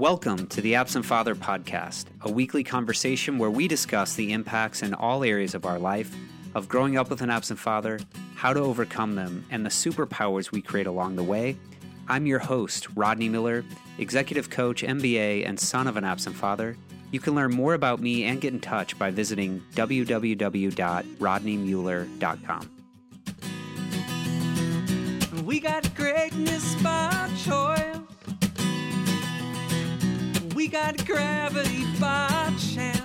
Welcome to the Absent Father Podcast, a weekly conversation where we discuss the impacts in all areas of our life of growing up with an absent father, how to overcome them, and the superpowers we create along the way. I'm your host, Rodney Mueller, executive coach, MBA, and son of an absent father. You can learn more about me and get in touch by visiting www.rodneymueller.com. We got greatness by choice. We got gravity by chance.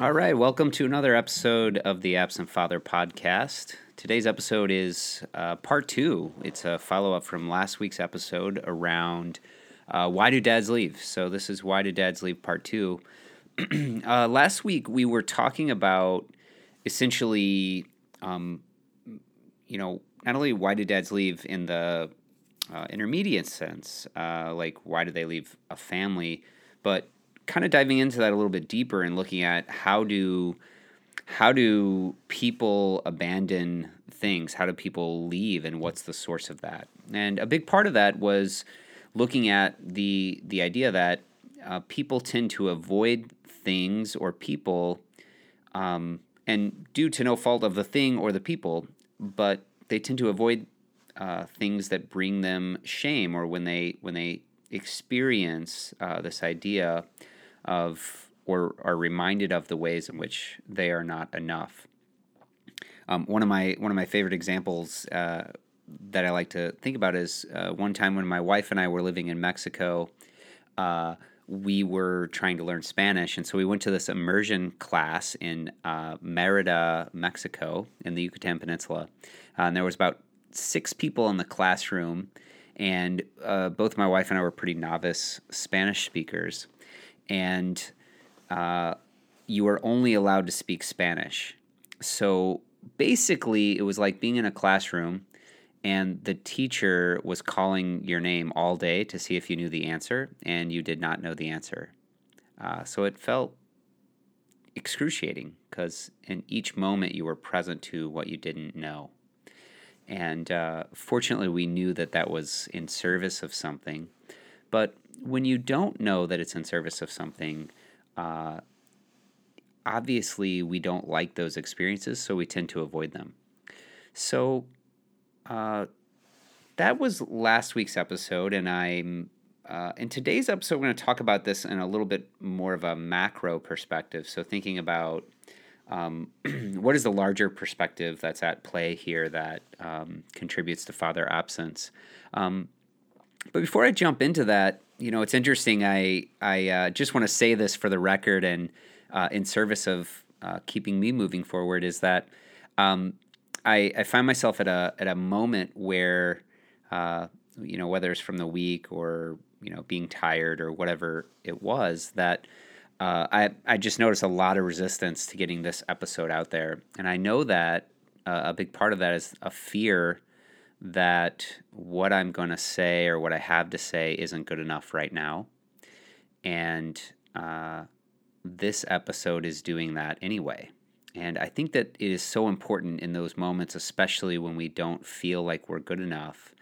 All right, welcome to another episode of the Absent Father podcast. Today's episode is uh, part two. It's a follow up from last week's episode around uh, why do dads leave. So, this is why do dads leave part two. uh, last week, we were talking about essentially, um, you know, not only why do dads leave in the uh, intermediate sense, uh, like why do they leave a family, but kind of diving into that a little bit deeper and looking at how do how do people abandon things? How do people leave, and what's the source of that? And a big part of that was looking at the the idea that uh, people tend to avoid things or people, um, and due to no fault of the thing or the people, but they tend to avoid uh, things that bring them shame or when they when they experience uh, this idea of or are reminded of the ways in which they are not enough. Um, one of my one of my favorite examples uh, that I like to think about is uh, one time when my wife and I were living in Mexico. Uh, we were trying to learn Spanish, and so we went to this immersion class in Merida, Mexico, in the Yucatan Peninsula. And there was about six people in the classroom, and uh, both my wife and I were pretty novice Spanish speakers, and uh, you were only allowed to speak Spanish. So basically, it was like being in a classroom, and the teacher was calling your name all day to see if you knew the answer, and you did not know the answer. Uh, so it felt excruciating because in each moment you were present to what you didn't know. And uh, fortunately, we knew that that was in service of something. But when you don't know that it's in service of something, uh, obviously we don't like those experiences, so we tend to avoid them. So uh, that was last week's episode, and I'm uh, in today's episode, we're going to talk about this in a little bit more of a macro perspective. So, thinking about um, what is the larger perspective that's at play here that um, contributes to father absence? Um, but before I jump into that, you know, it's interesting. I I uh, just want to say this for the record and uh, in service of uh, keeping me moving forward is that um, I, I find myself at a at a moment where uh, you know whether it's from the week or you know being tired or whatever it was that uh, I I just noticed a lot of resistance to getting this episode out there, and I know that uh, a big part of that is a fear that what I'm going to say or what I have to say isn't good enough right now, and uh, this episode is doing that anyway. And I think that it is so important in those moments, especially when we don't feel like we're good enough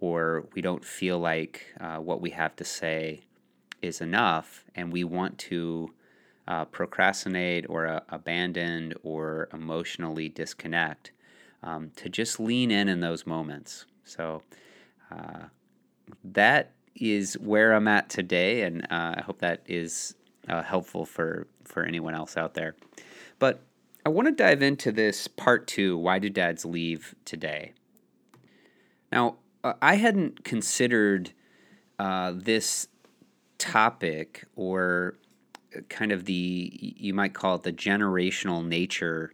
or we don't feel like uh, what we have to say is enough and we want to uh, procrastinate or uh, abandon or emotionally disconnect, um, to just lean in in those moments. So uh, that is where I'm at today, and uh, I hope that is uh, helpful for, for anyone else out there. But I want to dive into this part two why do dads leave today? Now, uh, I hadn't considered this topic or kind of the you might call it the generational nature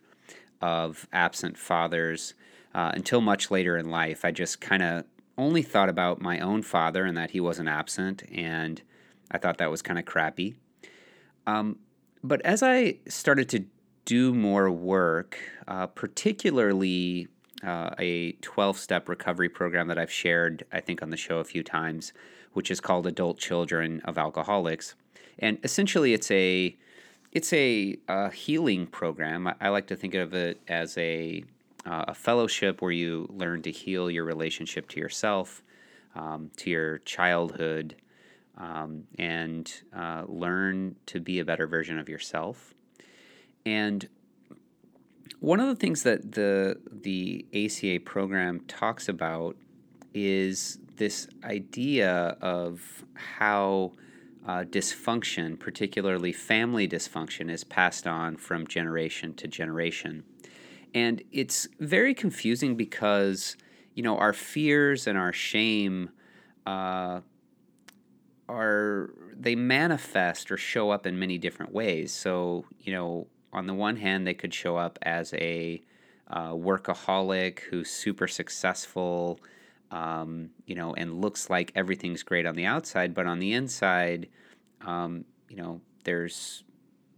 of absent fathers uh, until much later in life. I just kind of only thought about my own father and that he wasn't absent, and I thought that was kind of crappy. Um, but as I started to do more work, uh, particularly uh, a 12 step recovery program that I've shared, I think, on the show a few times, which is called Adult Children of Alcoholics. And essentially, it's a it's a, a healing program. I, like to think of it as a uh, a fellowship where you learn to heal your relationship to yourself, um, to your childhood, um, and uh, learn to be a better version of yourself. And one of the things that the the ACA program talks about is this idea of how uh, dysfunction, particularly family dysfunction, is passed on from generation to generation. And it's very confusing because, you know, our fears and our shame uh, are, they manifest or show up in many different ways. So, you know, on the one hand, they could show up as a uh, workaholic who's super successful, um, you know, and looks like everything's great on the outside, but on the inside, um, you know, there's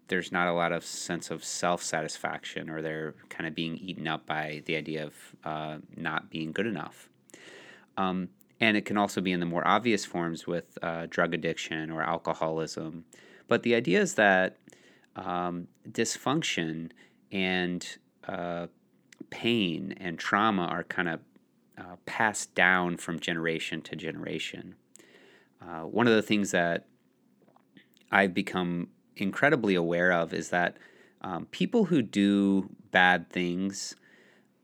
there's not a lot of sense of self satisfaction, or they're kind of being eaten up by the idea of uh, not being good enough. Um, and it can also be in the more obvious forms with uh, drug addiction or alcoholism. But the idea is that um, dysfunction and uh, pain and trauma are kind of uh, passed down from generation to generation. Uh, one of the things that I've become incredibly aware of is that um, people who do bad things,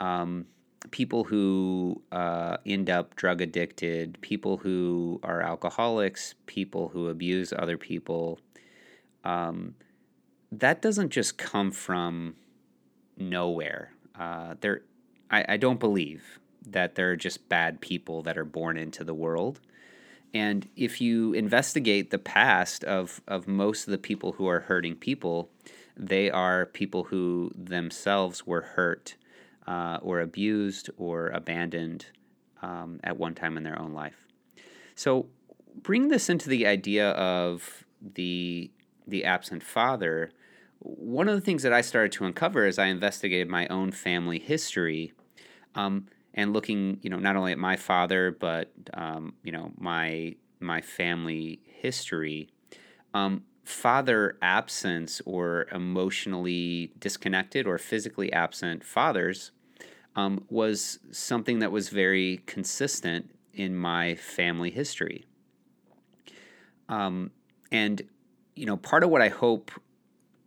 um, people who uh, end up drug addicted, people who are alcoholics, people who abuse other people, um, that doesn't just come from nowhere. Uh, there, I, I don't believe that there are just bad people that are born into the world. And if you investigate the past of, of most of the people who are hurting people, they are people who themselves were hurt uh, or abused or abandoned um, at one time in their own life. So bring this into the idea of the the absent father. One of the things that I started to uncover as I investigated my own family history um, and looking, you know, not only at my father but um, you know my my family history, um, father absence or emotionally disconnected or physically absent fathers um, was something that was very consistent in my family history. Um, and you know, part of what I hope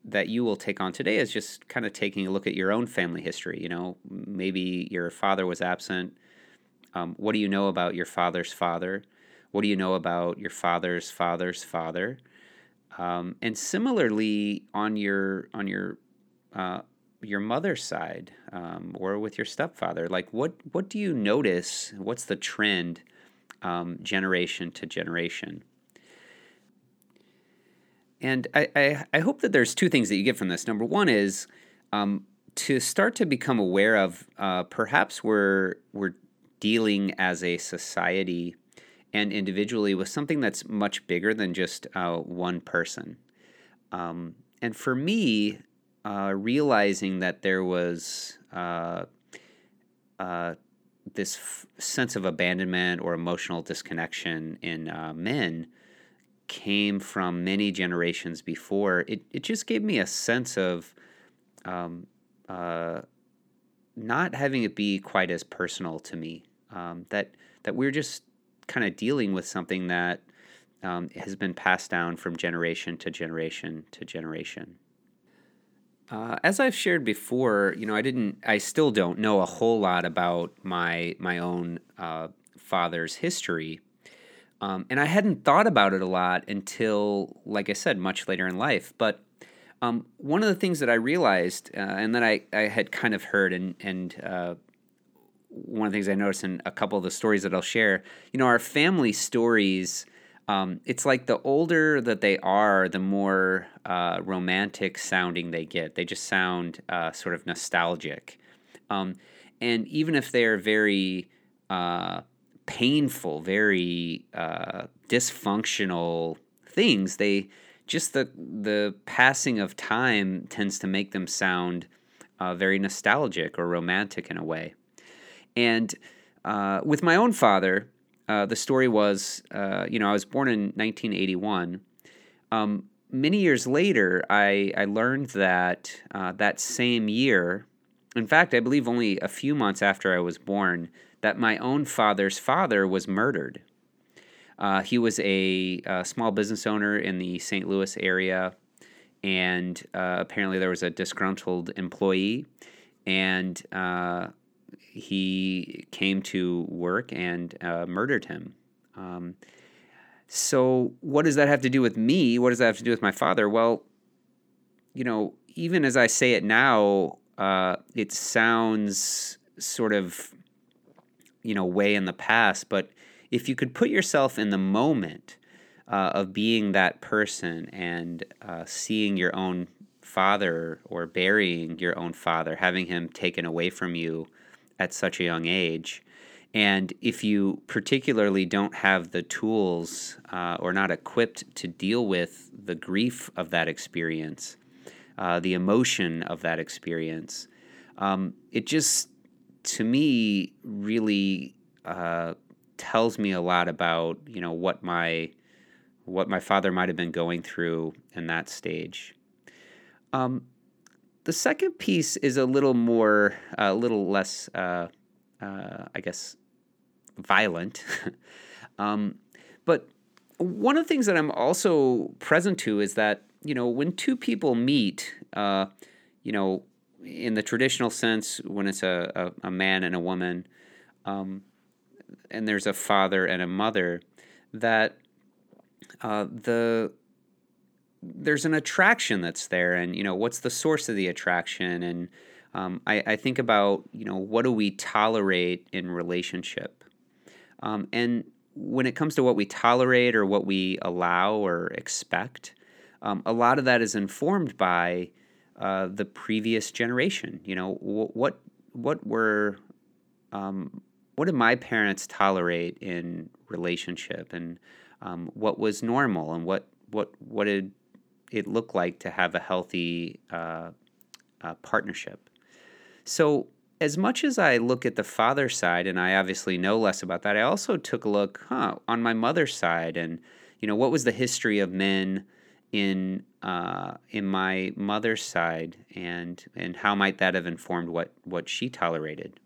that you will take on today is just kind of taking a look at your own family history. You know, maybe your father was absent. Um, what do you know about your father's father? What do you know about your father's father's father? Um, and similarly, on your on your uh, your mother's side um, or with your stepfather, like what what do you notice? What's the trend um, generation to generation? And I, I, I, hope that there's two things that you get from this. Number one is um, to start to become aware of uh, perhaps we're, we're dealing as a society and individually with something that's much bigger than just uh, one person. Um, and for me, uh, realizing that there was uh, uh, this f- sense of abandonment or emotional disconnection in uh, men came from many generations before, it, it just gave me a sense of um, uh, not having it be quite as personal to me. Um, that that we're just kind of dealing with something that um, has been passed down from generation to generation to generation. Uh, as I've shared before, you know, I didn't, I still don't know a whole lot about my my own uh, father's history, um, and I hadn't thought about it a lot until, like I said, much later in life. But um, one of the things that I realized, uh, and that I, I had kind of heard, and, and uh, one of the things I noticed in a couple of the stories that I'll share, you know, our family stories. Um, it's like the older that they are, the more uh, romantic sounding they get. They just sound uh, sort of nostalgic. Um, and even if they're very uh, painful, very uh, dysfunctional things. They just the the passing of time tends to make them sound uh, very nostalgic or romantic in a way. And uh, with my own father, uh, the story was, uh, you know, I was born in 1981. Um, many years later, I, I learned that uh, that same year, in fact, I believe only a few months after I was born, that my own father's father was murdered. Uh, he was a, uh small business owner in the St. Louis area, and uh, apparently there was a disgruntled employee, and uh, he came to work and uh, murdered him. Um, so, what does that have to do with me? What does that have to do with my father? Well, you know, even as I say it now, uh, it sounds sort of, you know, way in the past. But if you could put yourself in the moment uh, of being that person and uh, seeing your own father or burying your own father, having him taken away from you at such a young age, and if you particularly don't have the tools uh, or not equipped to deal with the grief of that experience, uh, the emotion of that experience, um, it just, to me, really uh, tells me a lot about you know what my what my father might have been going through in that stage. Um, the second piece is a little more, a little less, uh, uh, I guess, violent. um, but one of the things that I'm also present to is that, you know, when two people meet, uh, you know, in the traditional sense, when it's a, a, a man and a woman, um, and there's a father and a mother, that uh, the there's an attraction that's there, and you know what's the source of the attraction, and um, I, I, think about you know what do we tolerate in relationship, um, and when it comes to what we tolerate or what we allow or expect, um, a lot of that is informed by uh, the previous generation. You know what what were um, what did my parents tolerate in relationship, and um, what was normal, and what what what did it look like to have a healthy uh, uh, partnership. So as much as I look at the father side, and I obviously know less about that, I also took a look, huh, on my mother's side, and you know, what was the history of men in uh, in my mother's side, and and how might that have informed what what she tolerated?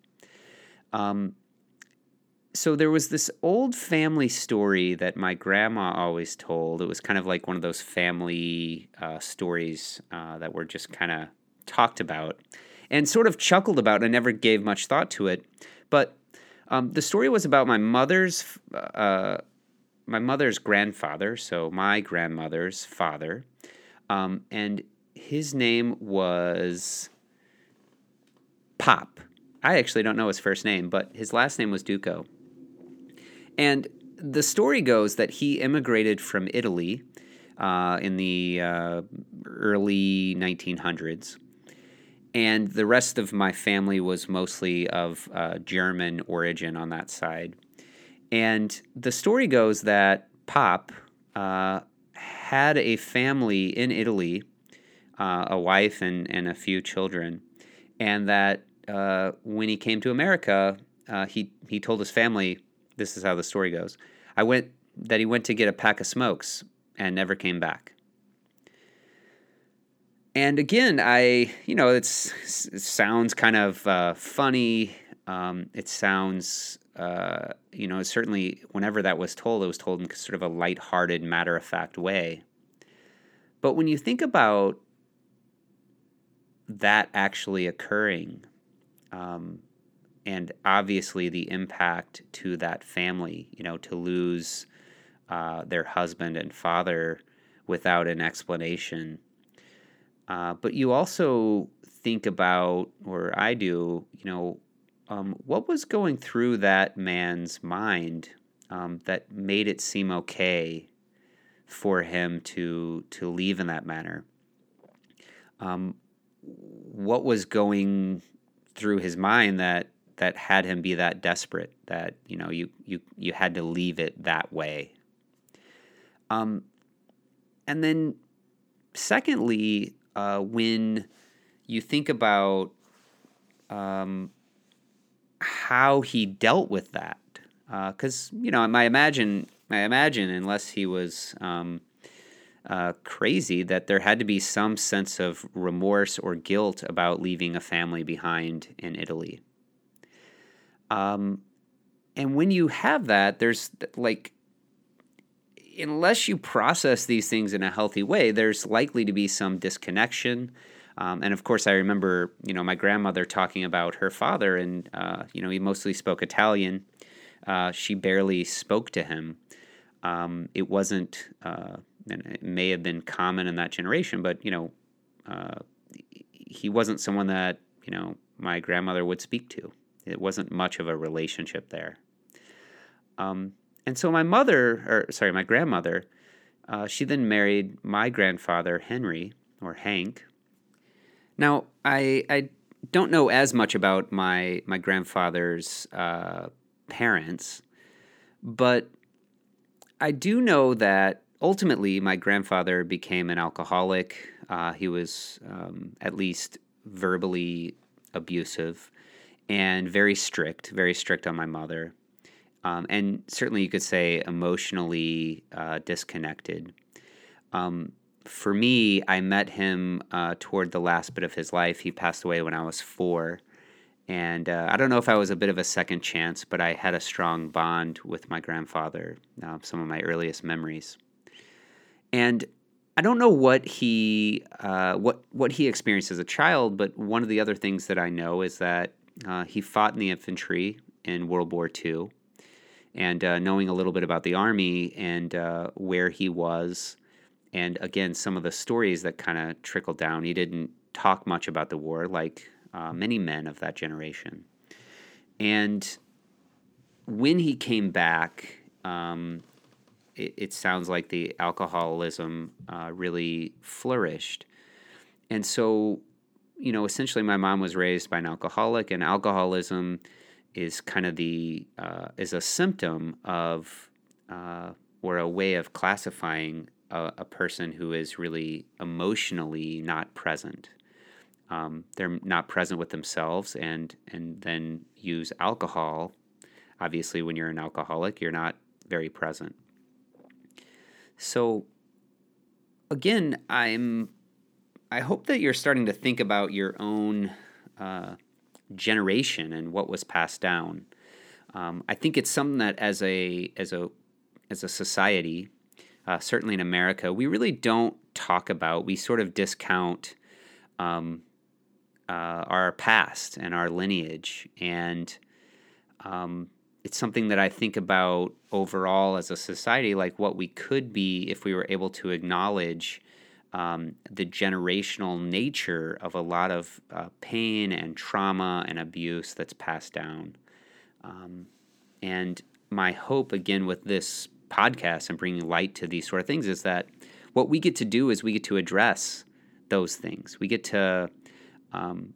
Um, so there was this old family story that my grandma always told. It was kind of like one of those family uh, stories uh, that were just kind of talked about and sort of chuckled about. I never gave much thought to it, but um, the story was about my mother's uh, my mother's grandfather, so my grandmother's father, um, and his name was Pop. I actually don't know his first name, but his last name was Duco. And the story goes that he immigrated from Italy uh, in the uh, early 1900s and the rest of my family was mostly of uh, German origin on that side. And the story goes that Pop uh, had a family in Italy, uh, a wife and, and a few children, and that uh, when he came to America, uh, he he told his family, "This is how the story goes." I went that he went to get a pack of smokes and never came back and again, I you know it sounds kind of uh, funny. Um, it sounds uh, you know certainly whenever that was told, it was told in sort of a light-hearted, matter-of-fact way. But when you think about that actually occurring, um, and obviously the impact to that family, you know, to lose uh, their husband and father without an explanation uh, but you also think about, or I do, you know, um, what was going through that man's mind um, that made it seem okay for him to to leave in that manner? Um, what was going through his mind that that had him be that desperate that you know you you you had to leave it that way? Um, and then secondly, uh, when you think about um, how he dealt with that, because uh, you know, I imagine, I imagine, unless he was um, uh, crazy, that there had to be some sense of remorse or guilt about leaving a family behind in Italy. Um, and when you have that, there's like unless you process these things in a healthy way, there's likely to be some disconnection. Um, and of course, I remember, you know, my grandmother talking about her father, and uh, you know, he mostly spoke Italian. Uh, she barely spoke to him. Um, it wasn't, uh, and it may have been common in that generation, but you know, uh, he wasn't someone that you know my grandmother would speak to. It wasn't much of a relationship there. Um, and so my mother, or sorry, my grandmother, uh, she then married my grandfather Henry or Hank. Now I I don't know as much about my my grandfather's uh, parents, but I do know that ultimately my grandfather became an alcoholic. Uh, he was um, at least verbally abusive and very strict, very strict on my mother. Um, and certainly you could say emotionally uh, disconnected. Um, for me, I met him uh, toward the last bit of his life. He passed away when I was four. And uh, I don't know if I was a bit of a second chance, but I had a strong bond with my grandfather, uh, some of my earliest memories. And I don't know what he uh, what what he experienced as a child, but one of the other things that I know is that uh, he fought in the infantry in World War II and uh, knowing a little bit about the army and where he was, and again some of the stories that kind of trickled down. He didn't talk much about the war, like uh, many men of that generation. And when he came back, um, it, it, sounds like the alcoholism uh, really flourished, and so you know, essentially, my mom was raised by an alcoholic, and alcoholism is kind of the uh, is a symptom of uh, or a way of classifying a, a, person who is really emotionally not present. Um, they're not present with themselves, and and then use alcohol. Obviously, when you're an alcoholic, you're not very present. So, again, I'm. I hope that you're starting to think about your own uh, generation and what was passed down. Um, I think it's something that as a as a as a society, uh, certainly in America, we really don't talk about. We sort of discount um, uh, our past and our lineage, and um, it's something that I think about overall as a society, like what we could be if we were able to acknowledge um, the generational nature of a lot of uh, pain and trauma and abuse that's passed down. Um, and my hope, again, with this podcast and bringing light to these sort of things is that what we get to do is we get to address those things. We get to um,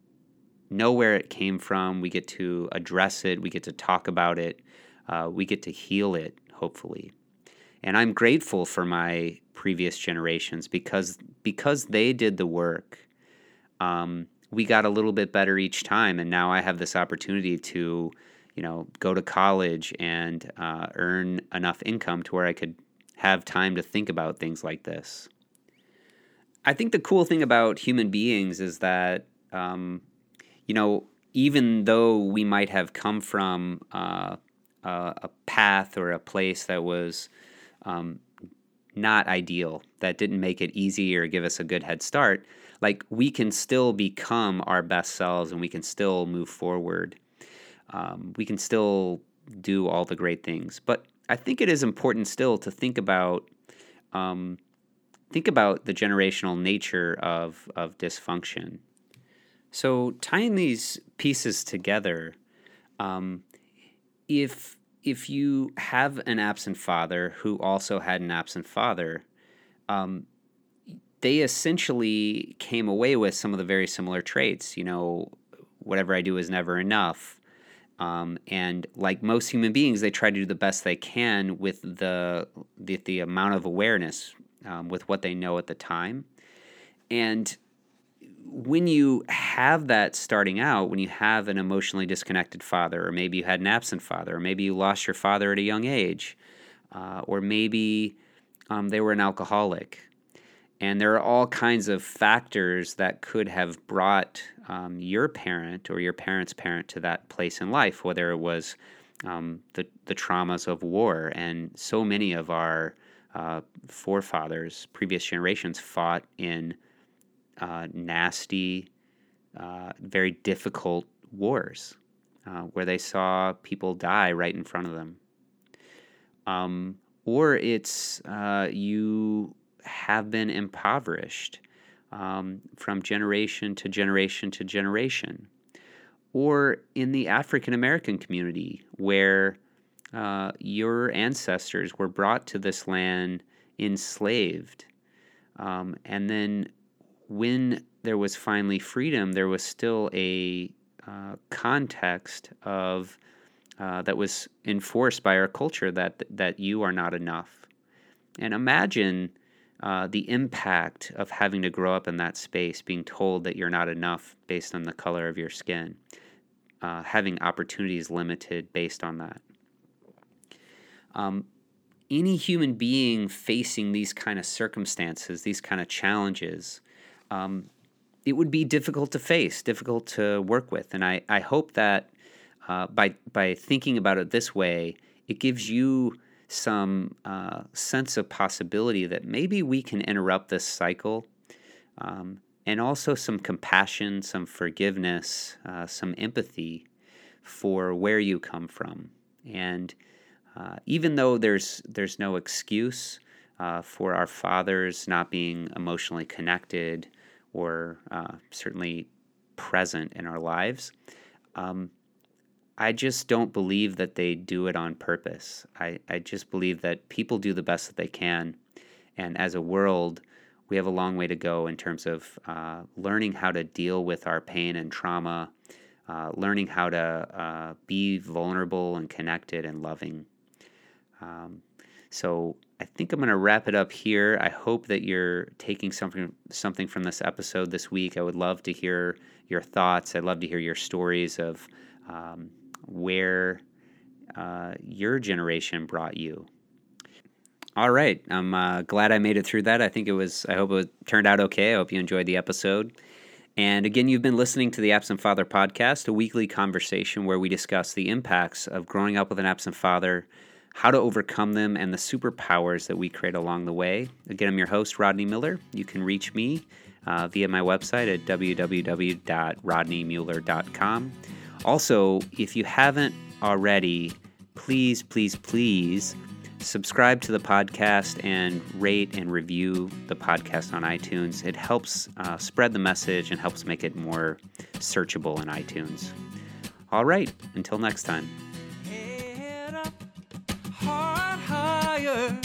know where it came from. We get to address it. We get to talk about it. Uh, we get to heal it, hopefully. And I'm grateful for my previous generations because because they did the work. Um, we got a little bit better each time, and now I have this opportunity to, you know, go to college and uh, earn enough income to where I could have time to think about things like this. I think the cool thing about human beings is that, um, you know, even though we might have come from uh, a path or a place that was um, not ideal, that didn't make it easy or give us a good head start, like we can still become our best selves and we can still move forward. Um, we can still do all the great things. But I think it is important still to think about um, think about the generational nature of of dysfunction. So tying these pieces together, um, if if you have an absent father who also had an absent father, um, they essentially came away with some of the very similar traits. You know, whatever I do is never enough. Um, and like most human beings, they try to do the best they can with the the, the amount of awareness um, with what they know at the time. And when you have that starting out, when you have an emotionally disconnected father, or maybe you had an absent father, or maybe you lost your father at a young age, uh, or maybe um, they were an alcoholic. And there are all kinds of factors that could have brought um, your parent or your parent's parent to that place in life, whether it was um, the, the traumas of war. And so many of our uh, forefathers, previous generations, fought in uh, nasty, uh, very difficult wars uh, where they saw people die right in front of them. Um, or it's uh, you have been impoverished um, from generation to generation to generation. Or in the African American community, where uh, your ancestors were brought to this land enslaved. Um, and then when there was finally freedom, there was still a uh, context of uh, that was enforced by our culture that that you are not enough. And imagine uh, the impact of having to grow up in that space, being told that you're not enough based on the color of your skin, uh, having opportunities limited based on that. Um, any human being facing these kind of circumstances, these kind of challenges, um, it would be difficult to face, difficult to work with. And I, I hope that uh, by, by thinking about it this way, it gives you some uh, sense of possibility that maybe we can interrupt this cycle. Um, and also some compassion, some forgiveness, uh, some empathy for where you come from. And uh, even though there's there's no excuse uh, for our fathers not being emotionally connected or uh, certainly present in our lives, um, I just don't believe that they do it on purpose. I, I just believe that people do the best that they can, and as a world, we have a long way to go in terms of uh, learning how to deal with our pain and trauma. Uh, learning how to uh, be vulnerable and connected and loving um, so I think I'm going to wrap it up here. I hope that you're taking something something from this episode this week. I would love to hear your thoughts. I'd love to hear your stories of um, where uh, your generation brought you. All right, I'm uh, glad I made it through that. I think it was. I hope it turned out okay. I hope you enjoyed the episode. And again, you've been listening to the Absent Father podcast, a weekly conversation where we discuss the impacts of growing up with an absent father how to overcome them, and the superpowers that we create along the way. Again, I'm your host, Rodney Mueller. You can reach me uh, via my website at www.rodneymueller.com. Also, if you haven't already, please, please, please subscribe to the podcast and rate and review the podcast on iTunes. It helps uh, spread the message and helps make it more searchable in iTunes. All right, until next time. higher